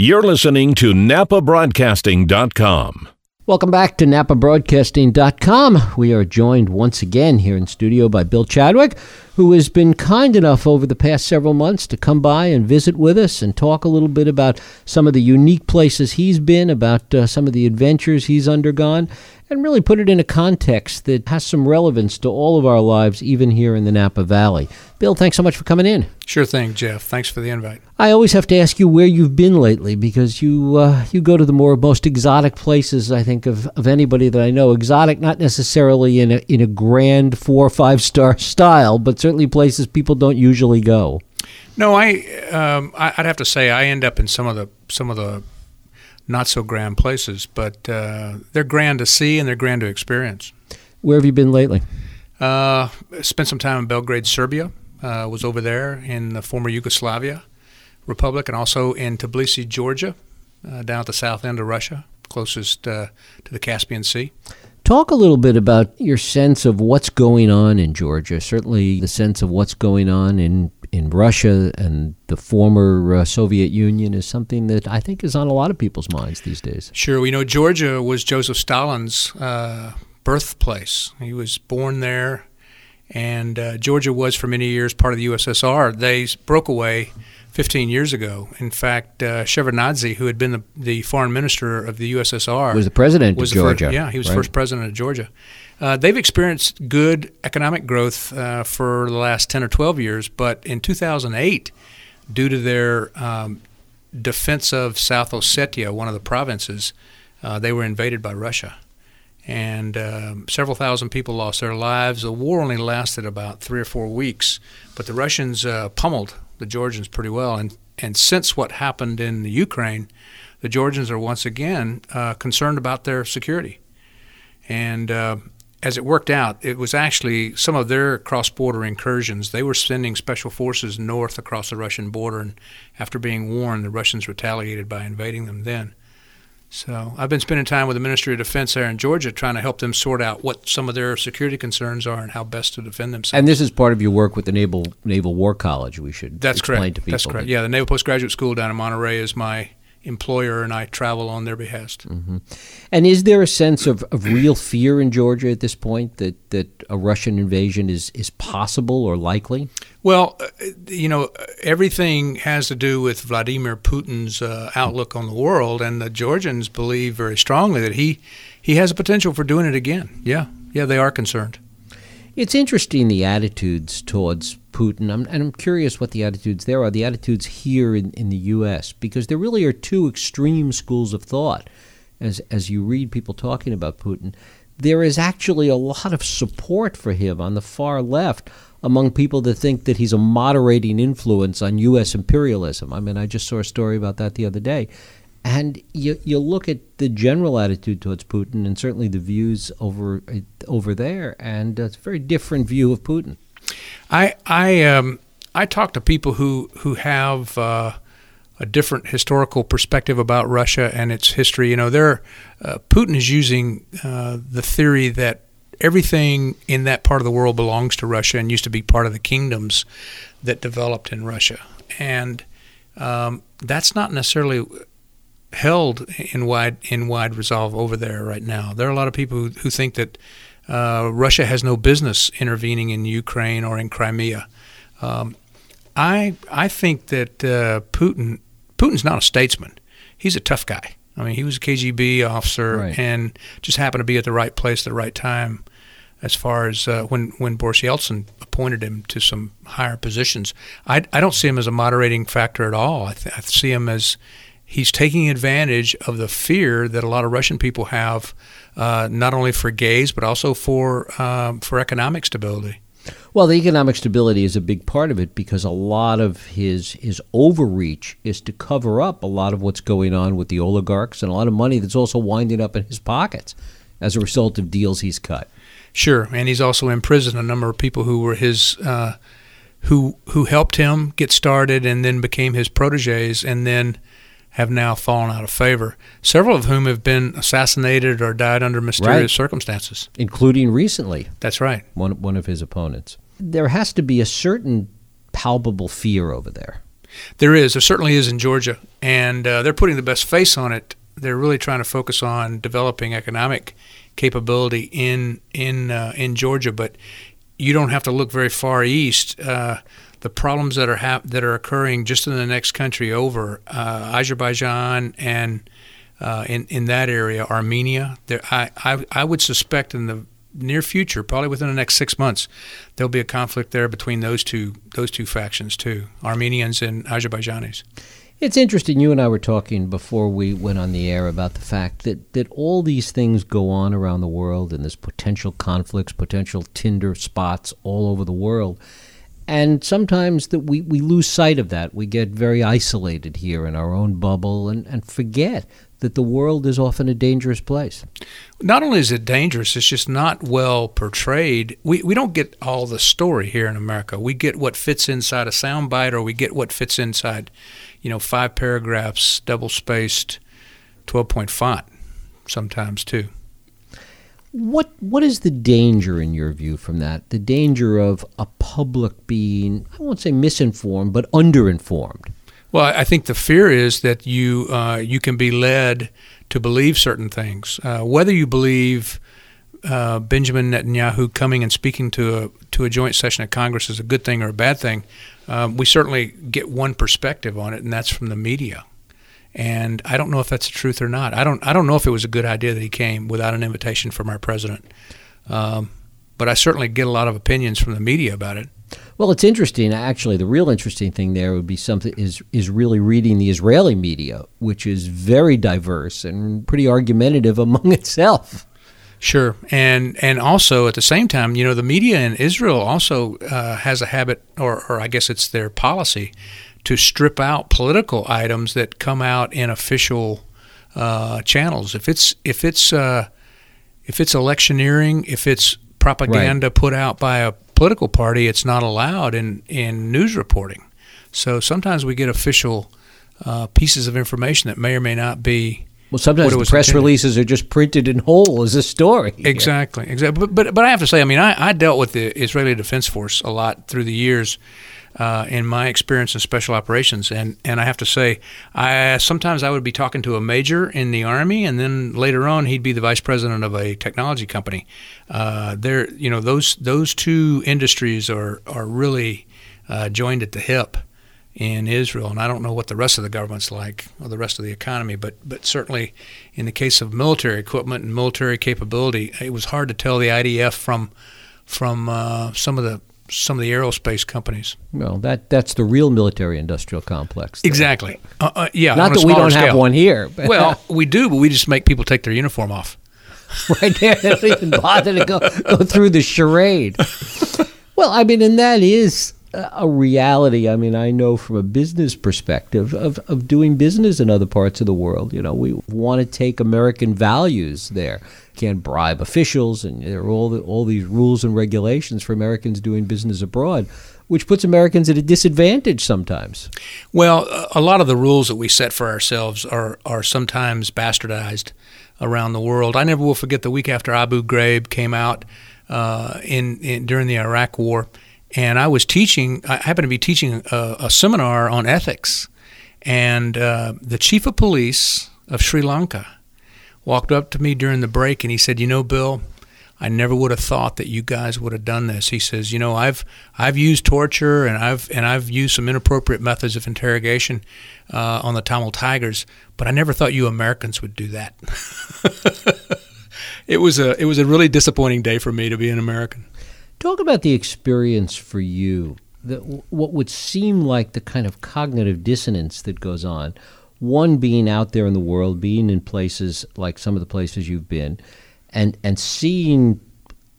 You're listening to NapaBroadcasting.com. Welcome back to NapaBroadcasting.com. We are joined once again here in studio by Bill Chadwick, who has been kind enough over the past several months to come by and visit with us and talk a little bit about some of the unique places he's been, about uh, some of the adventures he's undergone, and really put it in a context that has some relevance to all of our lives, even here in the Napa Valley. Bill, thanks so much for coming in. Sure thing, Jeff. Thanks for the invite. I always have to ask you where you've been lately because you uh, you go to the more most exotic places I think of, of anybody that I know. Exotic, not necessarily in a in a grand four or five star style, but certainly places people don't usually go. No, I um, I'd have to say I end up in some of the some of the not so grand places, but uh, they're grand to see and they're grand to experience. Where have you been lately? Uh, spent some time in Belgrade, Serbia. Uh, was over there in the former Yugoslavia Republic, and also in Tbilisi, Georgia, uh, down at the south end of Russia, closest uh, to the Caspian Sea. Talk a little bit about your sense of what's going on in Georgia. Certainly, the sense of what's going on in in Russia and the former uh, Soviet Union is something that I think is on a lot of people's minds these days. Sure, we know Georgia was Joseph Stalin's uh, birthplace. He was born there, and uh, Georgia was for many years part of the USSR. They broke away 15 years ago. In fact, uh, Shevardnadze, who had been the, the foreign minister of the USSR, was the president was of Georgia. First, yeah, he was right? first president of Georgia. Uh, they've experienced good economic growth uh, for the last 10 or 12 years, but in 2008, due to their um, defense of South Ossetia, one of the provinces, uh, they were invaded by Russia. And um, several thousand people lost their lives. The war only lasted about three or four weeks, but the Russians uh, pummeled the Georgians pretty well. And, and since what happened in the Ukraine, the Georgians are once again uh, concerned about their security. And uh, as it worked out, it was actually some of their cross border incursions. They were sending special forces north across the Russian border, and after being warned, the Russians retaliated by invading them then. So I've been spending time with the Ministry of Defense there in Georgia trying to help them sort out what some of their security concerns are and how best to defend themselves. And this is part of your work with the Naval Naval War College. We should That's explain correct. to people. That's correct. Yeah, the Naval Postgraduate School down in Monterey is my employer, and I travel on their behest. Mm-hmm. And is there a sense of, of real fear in Georgia at this point that, that a Russian invasion is, is possible or likely? Well, uh, you know, everything has to do with Vladimir Putin's uh, outlook on the world, and the Georgians believe very strongly that he he has a potential for doing it again. Yeah, yeah, they are concerned. It's interesting the attitudes towards Putin, I'm, and I'm curious what the attitudes there are. The attitudes here in, in the U.S. because there really are two extreme schools of thought. As as you read people talking about Putin, there is actually a lot of support for him on the far left among people that think that he's a moderating influence on U.S. imperialism. I mean, I just saw a story about that the other day. And you, you look at the general attitude towards Putin and certainly the views over over there, and it's a very different view of Putin. I I um, I talk to people who who have uh, a different historical perspective about Russia and its history. You know, there uh, Putin is using uh, the theory that everything in that part of the world belongs to Russia and used to be part of the kingdoms that developed in Russia, and um, that's not necessarily held in wide in wide resolve over there right now. There are a lot of people who, who think that uh, Russia has no business intervening in Ukraine or in Crimea. Um, I I think that uh, Putin Putin's not a statesman. He's a tough guy. I mean, he was a KGB officer Right. and just happened to be at the right place at the right time. As far as uh, when when Boris Yeltsin appointed him to some higher positions, I, I don't see him as a moderating factor at all. I, th- I see him as he's taking advantage of the fear that a lot of Russian people have, uh, not only for gays but also for um, for economic stability. Well, the economic stability is a big part of it because a lot of his his overreach is to cover up a lot of what's going on with the oligarchs and a lot of money that's also winding up in his pockets as a result of deals he's cut. Sure, and he's also imprisoned a number of people who were his, uh, who who helped him get started, and then became his proteges, and then have now fallen out of favor. Several of whom have been assassinated or died under mysterious Right. circumstances. including recently That's right. one one of his opponents. There has to be a certain palpable fear over there. There is. There certainly is in Georgia, and uh, they're putting the best face on it. They're really trying to focus on developing economic capability in in uh, in Georgia, but you don't have to look very far east. Uh, the problems that are hap- that are occurring just in the next country over, uh, Azerbaijan and uh, in in that area, Armenia. There, I, I I would suspect in the near future, probably within the next six months, there'll be a conflict there between those two those two factions too, Armenians and Azerbaijanis. It's interesting. You and I were talking before we went on the air about the fact that, that all these things go on around the world and there's potential conflicts, potential tinder spots all over the world. And sometimes that we, we lose sight of that. We get very isolated here in our own bubble and, and forget that the world is often a dangerous place. Not only is it dangerous, it's just not well portrayed. We, we don't get all the story here in America. We get what fits inside a soundbite or we get what fits inside, you know, five paragraphs, double spaced, 12 point font sometimes too. What what is the danger in your view from that? The danger of a public being I won't say misinformed, but underinformed. Well, I think the fear is that you uh, you can be led to believe certain things, uh, whether you believe uh, Benjamin Netanyahu coming and speaking to a to a joint session of Congress is a good thing or a bad thing. Um, we certainly get one perspective on it, and that's from the media. And I don't know if that's the truth or not. I don't I don't know if it was a good idea that he came without an invitation from our president. Um, but I certainly get a lot of opinions from the media about it. Well, it's interesting. Actually, the real interesting thing there would be something is is really reading the Israeli media, which is very diverse and pretty argumentative among itself. Sure, and and also at the same time, you know, the media in Israel also uh, has a habit, or or I guess it's their policy, to strip out political items that come out in official uh, channels. If it's if it's uh, if it's electioneering, if it's propaganda right. put out by a political party, it's not allowed in, in news reporting. So sometimes we get official uh, pieces of information that may or may not be. Well, sometimes the press intended. releases are just printed in whole as a story. Exactly, exactly. But, but but I have to say, I mean, I, I dealt with the Israeli Defense Force a lot through the years, uh, in my experience in special operations, and, and I have to say, I sometimes I would be talking to a major in the army, and then later on he'd be the vice president of a technology company. Uh, there, you know, those those two industries are are really uh, joined at the hip in Israel, and I don't know what the rest of the government's like or the rest of the economy, but but certainly in the case of military equipment and military capability, it was hard to tell the IDF from from uh, some of the some of the aerospace companies. Well, that that's the real military-industrial complex. Exactly. Uh, uh, yeah. Not that we don't scale. have one here. well, we do, but we just make people take their uniform off. right there, they don't even bother to go go through the charade. Well, I mean, and that is a reality. I mean, I know from a business perspective of, of doing business in other parts of the world. You know, we want to take American values there. Can't bribe officials, and there are all the, all these rules and regulations for Americans doing business abroad, which puts Americans at a disadvantage sometimes. Well, a lot of the rules that we set for ourselves are are sometimes bastardized around the world. I never will forget the week after Abu Ghraib came out uh, in, in during the Iraq War and I was teaching. I happened to be teaching a, a seminar on ethics, and uh, the chief of police of Sri Lanka walked up to me during the break, and he said, "You know, Bill." I never would have thought that you guys would have done this. He says, you know, I've I've used torture and I've and I've used some inappropriate methods of interrogation uh, on the Tamil Tigers, but I never thought you Americans would do that. it was a it was a really disappointing day for me to be an American. Talk about the experience for you, the, what would seem like the kind of cognitive dissonance that goes on. One being out there in the world, being in places like some of the places you've been, and and seeing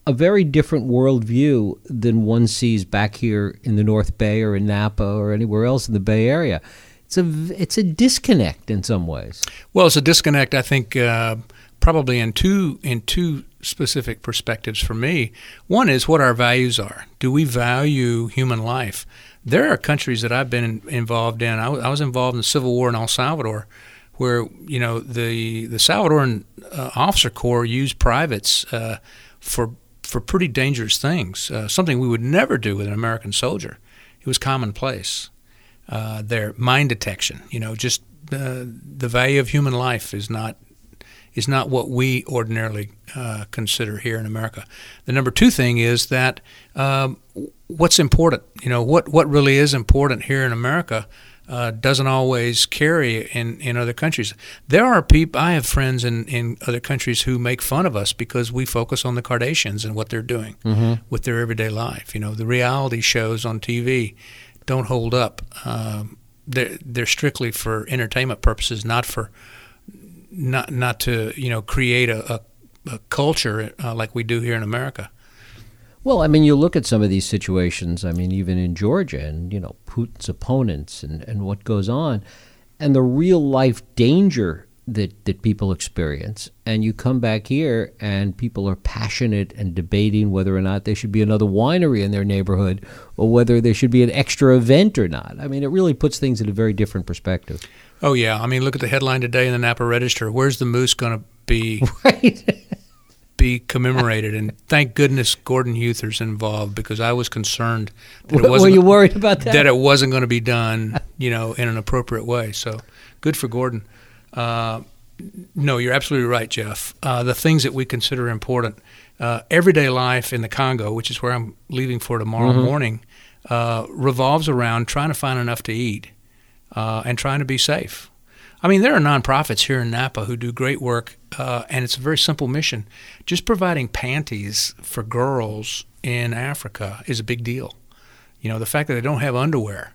a very different worldview than one sees back here in the North Bay or in Napa or anywhere else in the Bay Area. It's a it's a disconnect in some ways. Well, it's a disconnect. I think uh, probably in two in two specific perspectives for me. One is what our values are. Do we value human life? There are countries that I've been involved in. I, w- I was involved in the Civil War in El Salvador, where you know the the Salvadoran uh, officer corps used privates uh, for for pretty dangerous things. Uh, something we would never do with an American soldier. It was commonplace. uh, their mine detection. You know, just uh, the value of human life is not is not what we ordinarily uh, consider here in America. The number two thing is that um, what's important. You know, what what really is important here in America. Uh, doesn't always carry in, in other countries. There are people, I have friends in, in other countries who make fun of us because we focus on the Kardashians and what they're doing mm-hmm. with their everyday life. You know, the reality shows on TV don't hold up. Um, they're, they're strictly for entertainment purposes, not for not not to you know create a, a, a culture uh, like we do here in America. Well, I mean, you look at some of these situations. I mean, even in Georgia, and you know, Putin's opponents, and, and what goes on, and the real life danger that that people experience. And you come back here, and people are passionate and debating whether or not there should be another winery in their neighborhood, or whether there should be an extra event or not. I mean, it really puts things in a very different perspective. Oh yeah, I mean, look at the headline today in the Napa Register. Where's the moose going to be? Right. be commemorated, and thank goodness Gordon Huether's involved because I was concerned that it wasn't. Were you worried about that? That it wasn't going to be done, you know, in an appropriate way. So, good for Gordon. Uh, no, you're absolutely right, Jeff. Uh, the things that we consider important, uh, everyday life in the Congo, which is where I'm leaving for tomorrow mm-hmm. morning, uh, revolves around trying to find enough to eat uh, and trying to be safe. I mean, there are nonprofits here in Napa who do great work, uh, and it's a very simple mission. Just providing panties for girls in Africa is a big deal. You know, the fact that they don't have underwear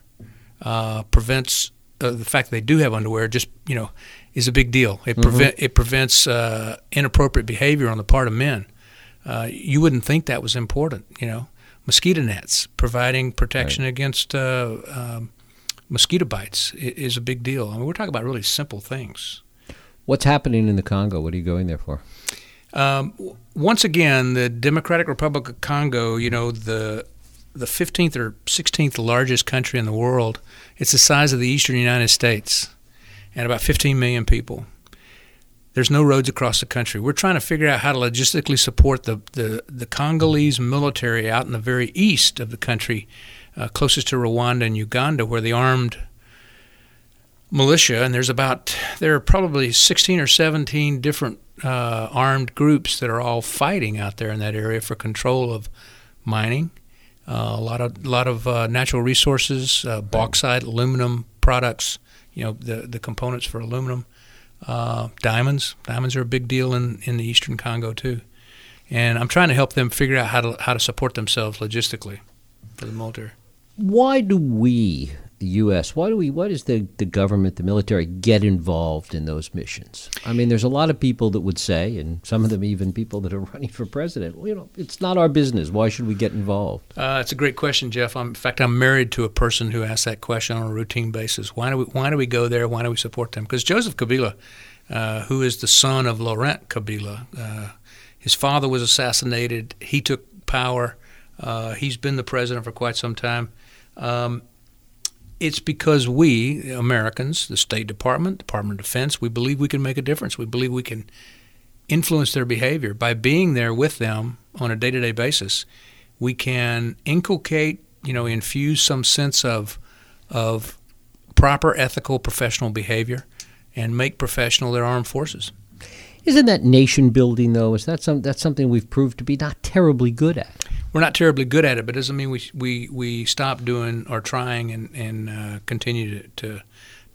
uh, prevents uh, the fact that they do have underwear. Just you know, is a big deal. It mm-hmm. prevent it prevents uh, inappropriate behavior on the part of men. Uh, you wouldn't think that was important. You know, mosquito nets providing protection right. against uh, um, mosquito bites is a big deal. I mean, we're talking about really simple things. What's happening in the Congo? What are you going there for? Um, once again, the Democratic Republic of Congo, you know, the the 15th or 16th largest country in the world. It's the size of the eastern United States and about 15 million people. There's no roads across the country. We're trying to figure out how to logistically support the, the, the Congolese military out in the very east of the country uh, closest to Rwanda and Uganda, where the armed militia, and there's about, there are probably 16 or 17 different uh, armed groups that are all fighting out there in that area for control of mining. Uh, a lot of lot of uh, natural resources, uh, bauxite, aluminum products. You know the the components for aluminum, uh, diamonds. Diamonds are a big deal in, in the eastern Congo too, and I'm trying to help them figure out how to how to support themselves logistically for the military why do we, the U.S., why do we, why does the, the government, the military, get involved in those missions? I mean, there's a lot of people that would say, and some of them even people that are running for president, well, you know, it's not our business. Why should we get involved? Uh, it's a great question, Jeff. I'm, in fact, I'm married to a person who asks that question on a routine basis. Why do we, why do we go there? Why do we support them? Because Joseph Kabila, uh, who is the son of Laurent Kabila, uh, his father was assassinated. He took power. Uh, he's been the president for quite some time. Um, it's because we, Americans, the State Department, Department of Defense, we believe we can make a difference. We believe we can influence their behavior by being there with them on a day-to-day basis. We can inculcate, you know, infuse some sense of of proper ethical professional behavior and make professional their armed forces. Isn't that nation building though? Is that some that's something we've proved to be not terribly good at? we're not terribly good at it, but it doesn't mean we we we stop doing or trying and and uh, continue to, to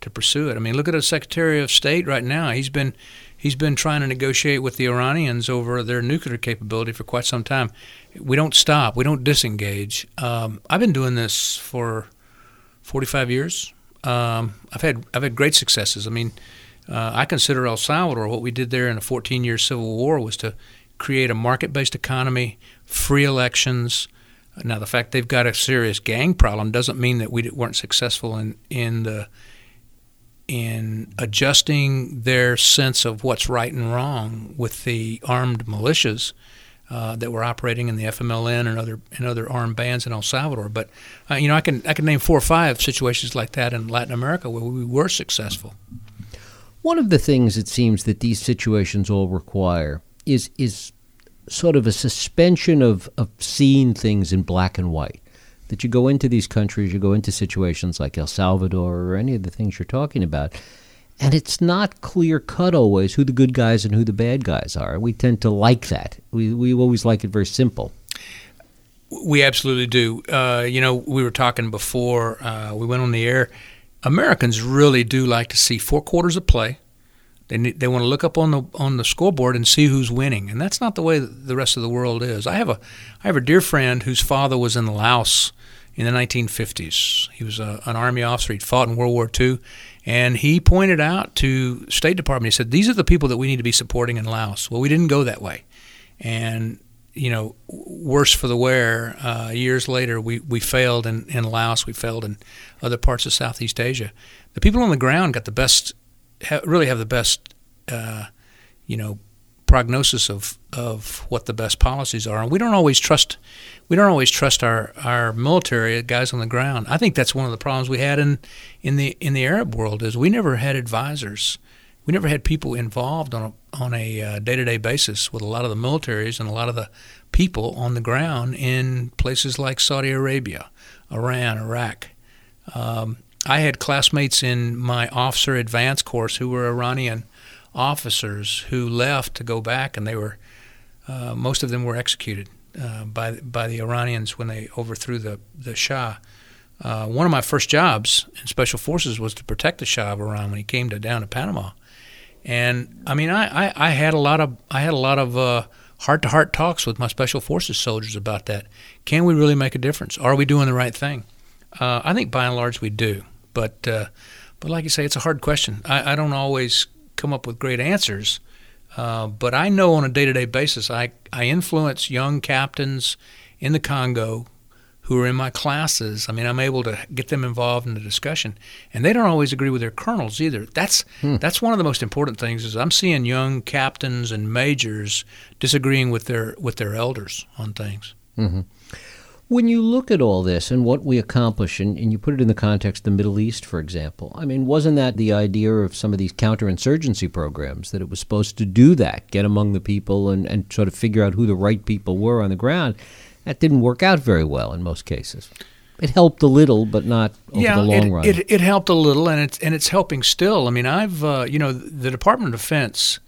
to pursue it. I mean, look at the Secretary of State right now. He's been he's been trying to negotiate with the Iranians over their nuclear capability for quite some time. We don't stop. We don't disengage. Um, I've been doing this for 45 years. Um, I've had I've had great successes. I mean, uh, I consider El Salvador what we did there in a 14-year civil war was to create a market-based economy free elections. Now, the fact they've got a serious gang problem doesn't mean that we weren't successful in in the in adjusting their sense of what's right and wrong with the armed militias uh, that were operating in the FMLN and other and other armed bands in El Salvador. But uh, you know, I can I can name four or five situations like that in Latin America where we were successful. One of the things it seems that these situations all require is is sort of a suspension of, of seeing things in black and white. that you go into these countries, you go into situations like El Salvador or any of the things you're talking about, and it's not clear cut always who the good guys and who the bad guys are. We tend to like that. We, we always like it very simple. We absolutely do. Uh, you know, we were talking before uh, we went on the air. Americans really do like to see four quarters of play. They need, they want to look up on the on the scoreboard and see who's winning, and that's not the way the rest of the world is. I have a I have a dear friend whose father was in Laos in the 1950s. He was a, an army officer. He'd fought in World War II, and he pointed out to State Department. He said, "These are the people that we need to be supporting in Laos." Well, we didn't go that way, and you know, worse for the wear. Uh, years later, we, we failed in, in Laos. We failed in other parts of Southeast Asia. The people on the ground got the best, ha- really have the best, uh, you know, prognosis of, of what the best policies are. And we don't always trust, we don't always trust our, our military guys on the ground. I think that's one of the problems we had in, in the in the Arab world is we never had advisors we never had people involved on a on a uh, day-to-day basis with a lot of the militaries and a lot of the people on the ground in places like Saudi Arabia, Iran, Iraq. Um, I had classmates in my officer advance course who were Iranian officers who left to go back, and they were uh, most of them were executed uh, by by the Iranians when they overthrew the the Shah. Uh, one of my first jobs in special forces was to protect the Shah of Iran when he came to down to Panama and I mean, I, I, I had a lot of I had a lot of heart to heart talks with my special forces soldiers about that. Can we really make a difference? Are we doing the right thing? Uh, I think by and large we do, but uh, but like you say, it's a hard question. I, I don't always come up with great answers, uh, but I know on a day to day basis I I influence young captains in the Congo who are in my classes. I mean, I'm able to get them involved in the discussion, and they don't always agree with their colonels either. That's hmm. that's one of the most important things. Is I'm seeing young captains and majors disagreeing with their with their elders on things. Mm-hmm. When you look at all this and what we accomplish, and, and, you put it in the context of the Middle East, for example, I mean, wasn't that the idea of some of these counterinsurgency programs that it was supposed to do that, get among the people and, and sort of figure out who the right people were on the ground? That didn't work out very well in most cases. It helped a little, but not over yeah, the long it, run. It, it helped a little, and it's and it's helping still. I mean, I've uh, you know the Department of Defense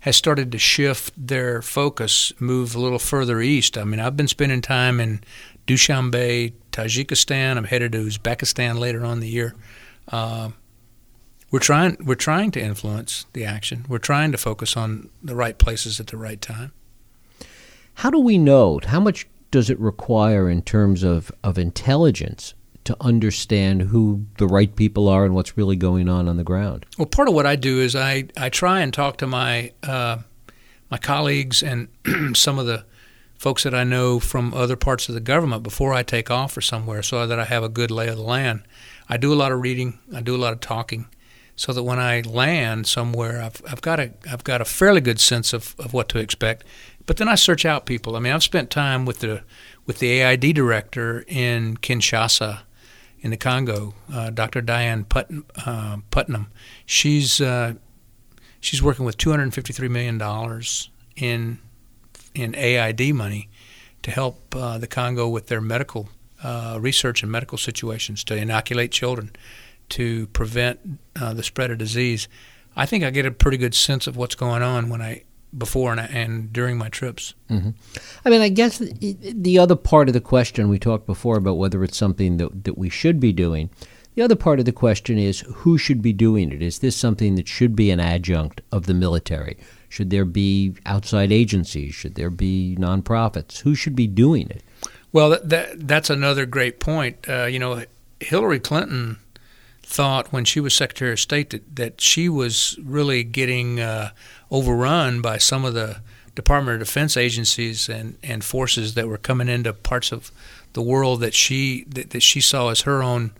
has started to shift their focus, move a little further east. I mean, I've been spending time in Dushanbe, Tajikistan. I'm headed to Uzbekistan later on the year. Uh, we're trying we're trying to influence the action. We're trying to focus on the right places at the right time. How do we know? How much does it require in terms of, of intelligence to understand who the right people are and what's really going on on the ground? Well, part of what I do is I, I try and talk to my uh, my colleagues and some of the folks that I know from other parts of the government before I take off for somewhere, so that I have a good lay of the land. I do a lot of reading. I do a lot of talking, so that when I land somewhere, I've, I've got a I've got a fairly good sense of, of what to expect. But then I search out people. I mean, I've spent time with the with the AID director in Kinshasa, in the Congo, uh, Dr. Diane Put, uh, Putnam. She's uh, she's working with 253 million dollars in in AID money to help uh, the Congo with their medical uh, research and medical situations to inoculate children to prevent uh, the spread of disease. I think I get a pretty good sense of what's going on when I before and, and during my trips. Mm-hmm. I mean, I guess the other part of the question we talked before about whether it's something that, that we should be doing. The other part of the question is who should be doing it? Is this something that should be an adjunct of the military? Should there be outside agencies? Should there be nonprofits? Who should be doing it? Well, that, that that's another great point. Uh, you know, Hillary Clinton thought when she was Secretary of State that, that she was really getting uh, overrun by some of the Department of Defense agencies and, and forces that were coming into parts of the world that she that, that she saw as her own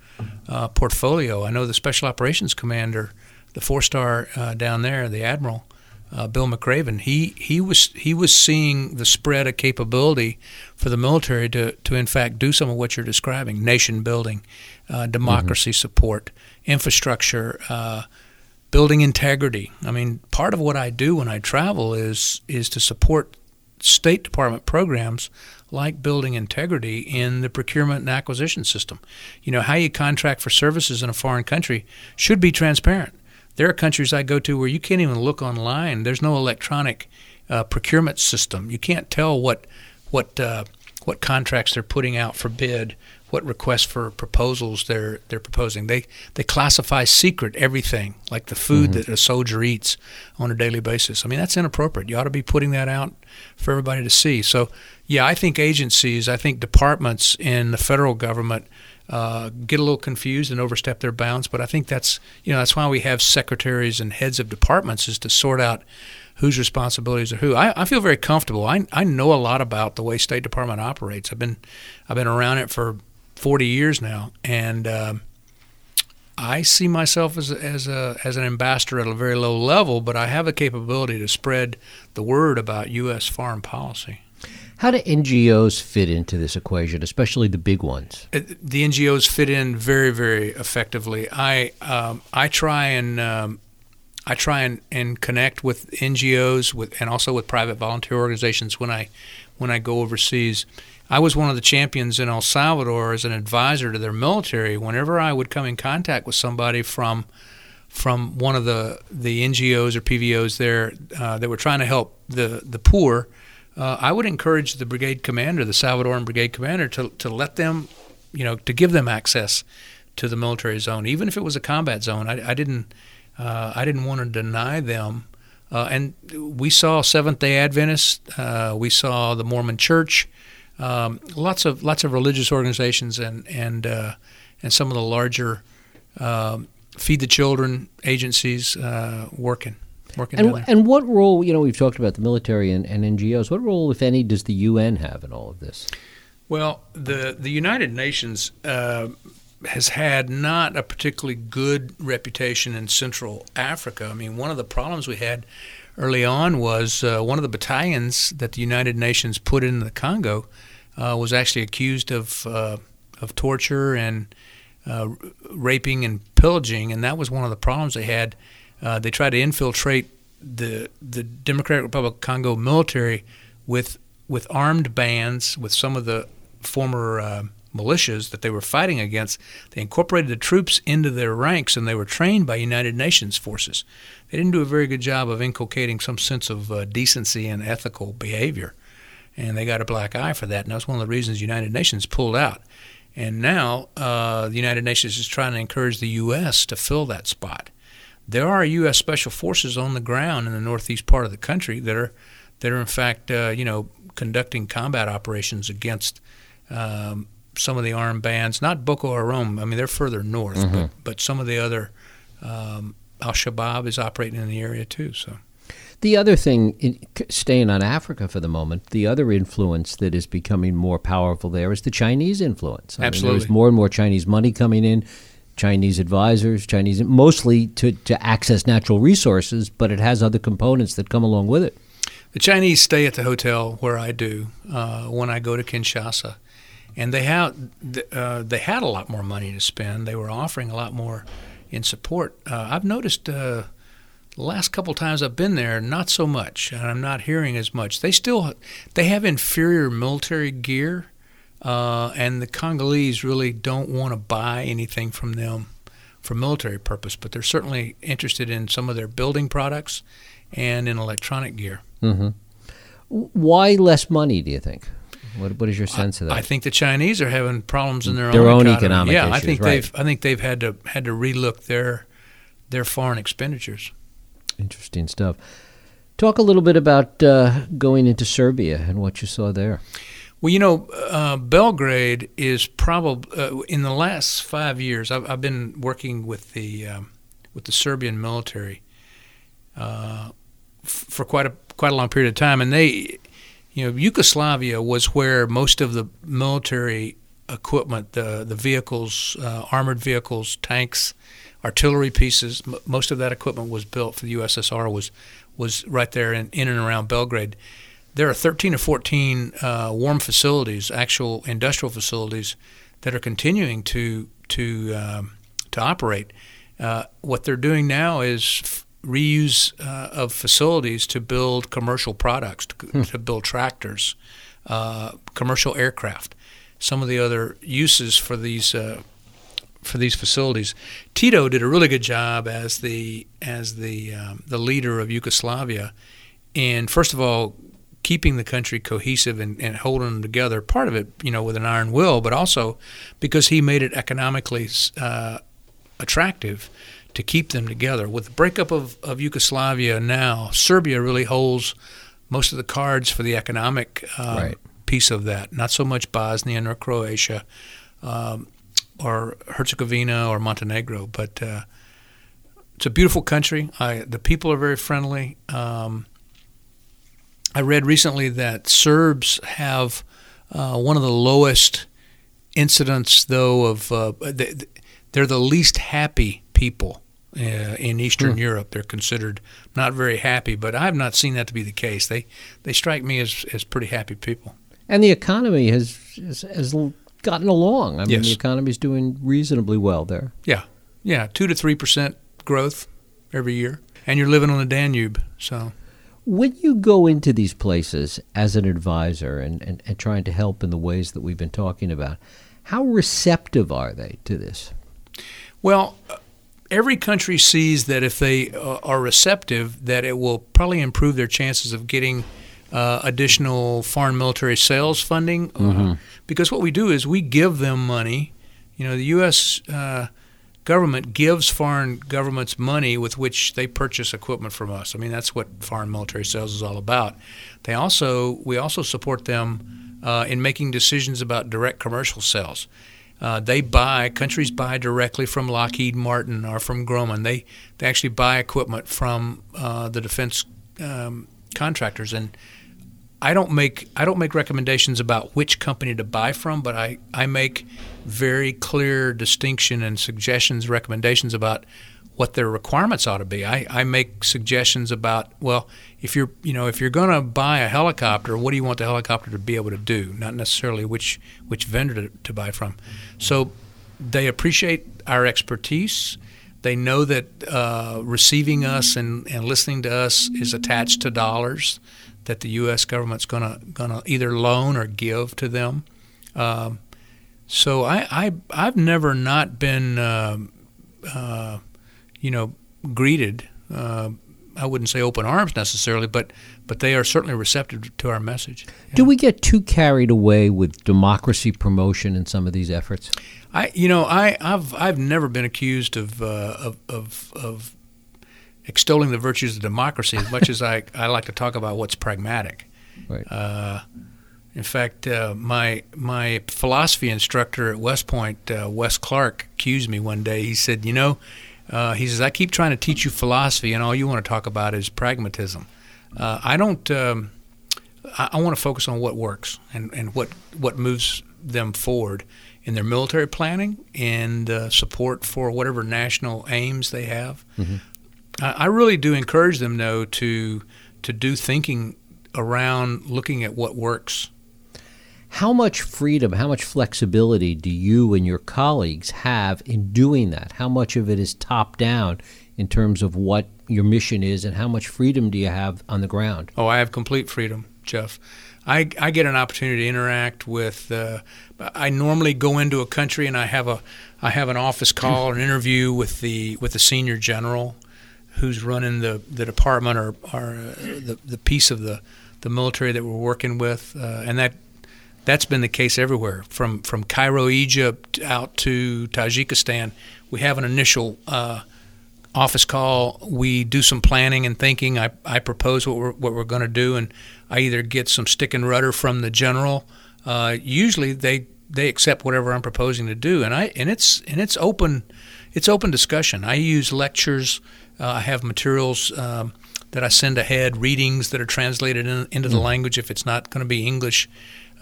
uh, portfolio. I know the Special Operations Commander, the four star uh, down there, the Admiral. Uh, Bill McRaven, he, he was he was seeing the spread of capability for the military to, to in fact do some of what you're describing: nation building, uh, democracy mm-hmm. support, infrastructure, uh, building integrity. I mean, part of what I do when I travel is is to support State Department programs like building integrity in the procurement and acquisition system. You know, how you contract for services in a foreign country should be transparent. There are countries I go to where you can't even look online. There's no electronic uh, procurement system. You can't tell what what uh, what contracts they're putting out for bid, what requests for proposals they're they're proposing. They they classify secret everything, like the food mm-hmm. that a soldier eats on a daily basis. I mean, that's inappropriate. You ought to be putting that out for everybody to see. So, yeah, I think agencies, I think departments in the federal government uh, get a little confused and overstep their bounds. But I think that's you know that's why we have secretaries and heads of departments is to sort out whose responsibilities are who. I, I feel very comfortable. I, I know a lot about the way State Department operates. I've been I've been around it for 40 years now, and uh, I see myself as as a as an ambassador at a very low level, but I have the capability to spread the word about U.S. foreign policy. How do NGOs fit into this equation, especially the big ones? Uh, the NGOs fit in very, very effectively. I um, I try and um, I try and, and connect with NGOs with and also with private volunteer organizations when I when I go overseas. I was one of the champions in El Salvador as an advisor to their military. Whenever I would come in contact with somebody from from one of the, the NGOs or PVOs there uh, that were trying to help the the poor, uh, I would encourage the brigade commander, the Salvadoran brigade commander, to, to let them, you know, to give them access to the military zone, even if it was a combat zone. I, I didn't, uh, I didn't want to deny them. Uh, and we saw Seventh Day Adventists, uh, we saw the Mormon Church, um, lots of lots of religious organizations, and and uh, and some of the larger um, feed the children agencies uh, working working and, and what role, you know, we've talked about the military and, and NGOs. What role, if any, does the UN have in all of this? Well, the the United Nations uh, has had not a particularly good reputation in Central Africa. I mean, one of the problems we had early on was uh, one of the battalions that the United Nations put in the Congo uh, was actually accused of uh, of torture and uh, raping and pillaging, and that was one of the problems they had uh, they tried to infiltrate the the Democratic Republic of Congo military with with armed bands with some of the former uh, militias that they were fighting against. They incorporated the troops into their ranks, and they were trained by United Nations forces. They didn't do a very good job of inculcating some sense of uh, decency and ethical behavior, and they got a black eye for that. And that's one of the reasons United Nations pulled out. And now uh, the United Nations is trying to encourage the U.S. to fill that spot there are U.S. Special Forces on the ground in the northeast part of the country that are that are in fact uh, you know conducting combat operations against um, some of the armed bands. Not Boko Haram. I mean they're further north, mm-hmm. but, but some of the other um, Al Shabaab is operating in the area too. So. The other thing, staying on Africa for the moment, the other influence that is becoming more powerful there is the Chinese influence. I Absolutely. Mean, there's more and more Chinese money coming in. Chinese advisors, Chinese mostly to, to access natural resources, but it has other components that come along with it. The Chinese stay at the hotel where I do uh, when I go to Kinshasa, and they have uh, they had a lot more money to spend. They were offering a lot more in support. Uh, I've noticed uh, the last couple times I've been there, not so much, and I'm not hearing as much. They still they have inferior military gear uh, and the Congolese really don't want to buy anything from them for military purpose, but they're certainly interested in some of their building products and in electronic gear. Mm-hmm. Why less money? Do you think? What, what is your sense I, of that? I think the Chinese are having problems in their, their own, own economic yeah, issues, I think right. they've I think they've had to had to relook their their foreign expenditures. Interesting stuff. Talk a little bit about uh, going into Serbia and what you saw there. Well, you know, uh, Belgrade is probably uh, in the last five years. I've, I've been working with the um, with the Serbian military uh, f- for quite a quite a long period of time, and they, you know, Yugoslavia was where most of the military equipment, the the vehicles, uh, armored vehicles, tanks, artillery pieces, m- most of that equipment was built for the USSR. was was right there in, in and around Belgrade there are 13 or 14 uh, warm facilities, actual industrial facilities, that are continuing to to um, to operate. Uh, what they're doing now is f- reuse uh, of facilities to build commercial products, to, hmm. to build tractors, uh, commercial aircraft, some of the other uses for these uh, for these facilities. Tito did a really good job as the as the um, the leader of Yugoslavia, and first of all, keeping the country cohesive and, and holding them together. Part of it, you know, with an iron will, but also because he made it economically uh, attractive to keep them together. With the breakup of, of Yugoslavia now, Serbia really holds most of the cards for the economic um, right. piece of that. Not so much Bosnia nor Croatia. Um, or Herzegovina or Montenegro, but uh, it's a beautiful country. I, the people are very friendly. Um, I read recently that Serbs have uh, one of the lowest incidents, though, of uh, they, they're the least happy people uh, in Eastern hmm. Europe. They're considered not very happy, but I have not seen that to be the case. They they strike me as, as pretty happy people. And the economy has has, has gotten along. I mean, yes. the economy's doing reasonably well there. Yeah, yeah, two to three percent growth every year, and you're living on the Danube, so. When you go into these places as an advisor and, and, and trying to help in the ways that we've been talking about, how receptive are they to this? Well, every country sees that if they uh, are receptive, that it will probably improve their chances of getting uh, additional foreign military sales funding. Mm-hmm. because what we do is we give them money. You know, the U.S. Government gives foreign governments money with which they purchase equipment from us. I mean, that's what foreign military sales is all about. They also we also support them uh, in making decisions about direct commercial sales. Uh, they buy countries buy directly from Lockheed Martin or from Grumman. They they actually buy equipment from uh, the defense um, contractors and I don't make I don't make recommendations about which company to buy from, but I, I make very clear distinction and suggestions, recommendations about what their requirements ought to be. I, I make suggestions about well, if you're you know if you're going to buy a helicopter, what do you want the helicopter to be able to do? Not necessarily which which vendor to, to buy from. So they appreciate our expertise. They know that uh, receiving us and, and listening to us is attached to dollars that the U.S. government's going to going to either loan or give to them. Um, so I, I I've never not been uh, uh, you know greeted. Uh, I wouldn't say open arms necessarily, but but they are certainly receptive to our message. Do we get too carried away with democracy promotion in some of these efforts? I you know I I've I've never been accused of uh, of, of of extolling the virtues of democracy as much as I, I like to talk about what's pragmatic. Right. Uh, in fact, uh, my my philosophy instructor at West Point, uh, Wes Clark, accused me one day. He said, "You know," uh, he says, "I keep trying to teach you philosophy, and all you want to talk about is pragmatism. Uh, I don't. Um, I, I want to focus on what works and, and what what moves them forward in their military planning and uh, support for whatever national aims they have." Mm-hmm. I really do encourage them, though, to to do thinking around looking at what works. How much freedom, how much flexibility do you and your colleagues have in doing that? How much of it is top down in terms of what your mission is, and how much freedom do you have on the ground? Oh, I have complete freedom, Jeff. I, I get an opportunity to interact with. Uh, I normally go into a country and I have a I have an office call or an interview with the with the senior general who's running the, the department or, or uh, the, the piece of the, the military that we're working with. Uh, and that that's been the case everywhere from, from Cairo, Egypt, out to Tajikistan. We have an initial uh, office call. We do some planning and thinking. I, I propose what we're, what we're going to do, and I either get some stick and rudder from the general. Uh, usually they they accept whatever I'm proposing to do, and I and it's and it's open it's open discussion. I use lectures I have materials um, that I send ahead, readings that are translated in, into the mm. language if it's not going to be English.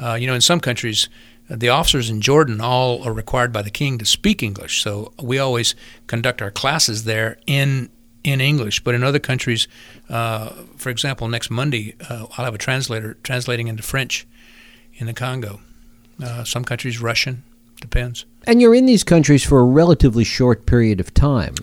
Uh, you know, in some countries, uh, the officers in Jordan all are required by the king to speak English, so we always conduct our classes there in in English. But in other countries, uh, for example, next Monday uh, I'll have a translator translating into French in the Congo. Uh, some countries Russian, depends. And you're in these countries for a relatively short period of time.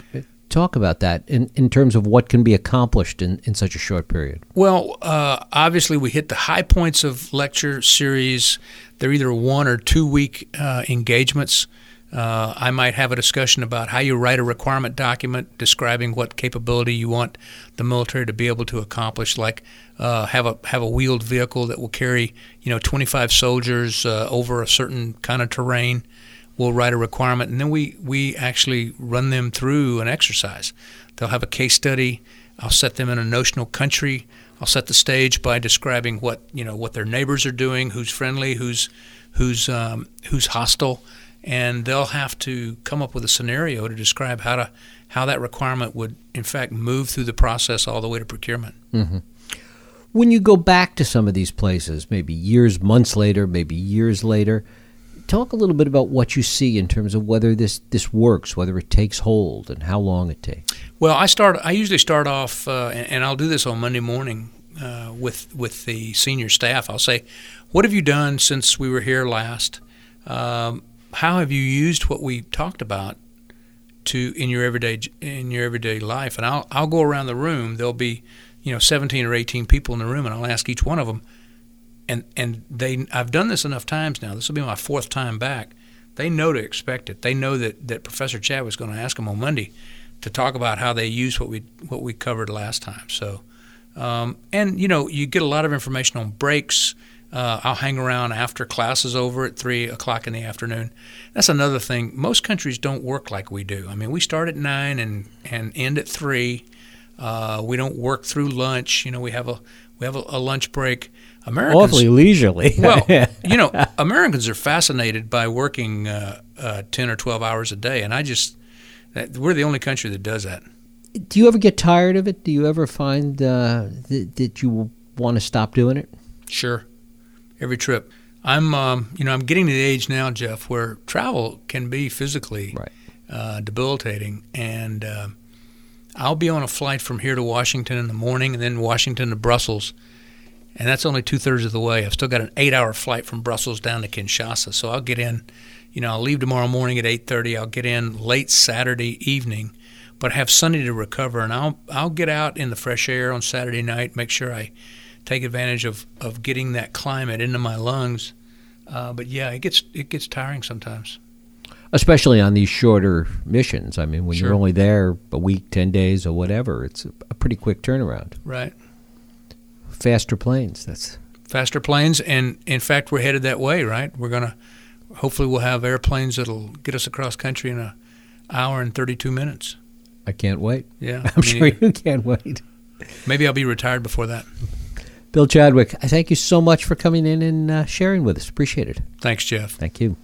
Talk about that in, in terms of what can be accomplished in, in such a short period. Well, uh, obviously, we hit the high points of lecture series. They're either one or two week uh, engagements. Uh, I might have a discussion about how you write a requirement document describing what capability you want the military to be able to accomplish, like uh, have a have a wheeled vehicle that will carry you know 25 soldiers uh, over a certain kind of terrain. We'll write a requirement, and then we we actually run them through an exercise. They'll have a case study. I'll set them in a notional country. I'll set the stage by describing what you know what their neighbors are doing, who's friendly, who's who's um, who's hostile and they'll have to come up with a scenario to describe how to how that requirement would in fact move through the process all the way to procurement. Mm-hmm. When you go back to some of these places, maybe years, months later, maybe years later, talk a little bit about what you see in terms of whether this this works, whether it takes hold, and how long it takes. Well, I start. I usually start off, uh, and, and, I'll do this on Monday morning uh, with with the senior staff. I'll say, "What have you done since we were here last?" Um, how have you used what we talked about to in your everyday in your everyday life? And I'll I'll go around the room. There'll be you know 17 or 18 people in the room, and I'll ask each one of them. And and they I've done this enough times now. This will be my fourth time back. They know to expect it. They know that that Professor Chad was going to ask them on Monday to talk about how they use what we what we covered last time. So. Um, and you know you get a lot of information on breaks uh, I'll hang around after class is over at three o'clock in the afternoon. That's another thing. Most countries don't work like we do. I mean, we start at nine and, and end at three. Uh, we don't work through lunch. You know, we have a we have a, a lunch break. Americans awfully leisurely. well, you know, Americans are fascinated by working uh, uh, ten or twelve hours a day, and I just we're the only country that does that. Do you ever get tired of it? Do you ever find uh, that, that you want to stop doing it? Sure every trip. I'm, um, you know, I'm getting to the age now, Jeff, where travel can be physically right. uh, debilitating, and uh, I'll be on a flight from here to Washington in the morning, and then Washington to Brussels, and that's only two thirds of the way. I've still got an eight-hour flight from Brussels down to Kinshasa, so I'll get in. You know, I'll leave tomorrow morning at 8:30. I'll get in late Saturday evening, but I have Sunday to recover, and I'll I'll get out in the fresh air on Saturday night. Make sure I take advantage of, of getting that climate into my lungs. Uh, but yeah, it gets it gets tiring sometimes. Especially on these shorter missions. I mean, when sure. you're only there a week, ten days, or whatever, it's a pretty quick turnaround. Right. Faster planes. That's faster planes, and in fact, we're headed that way. Right. We're gonna. Hopefully, we'll have airplanes that'll get us across country in an hour and 32 minutes. I can't wait. Yeah, I'm sure you can't wait. Maybe I'll be retired before that. Bill Chadwick, I thank you so much for coming in and uh, sharing with us. Appreciate it. Thanks, Jeff. Thank you.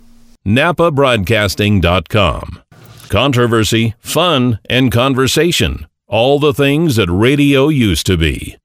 NapaBroadcasting.com. Controversy, fun, and conversation. All the things that radio used to be.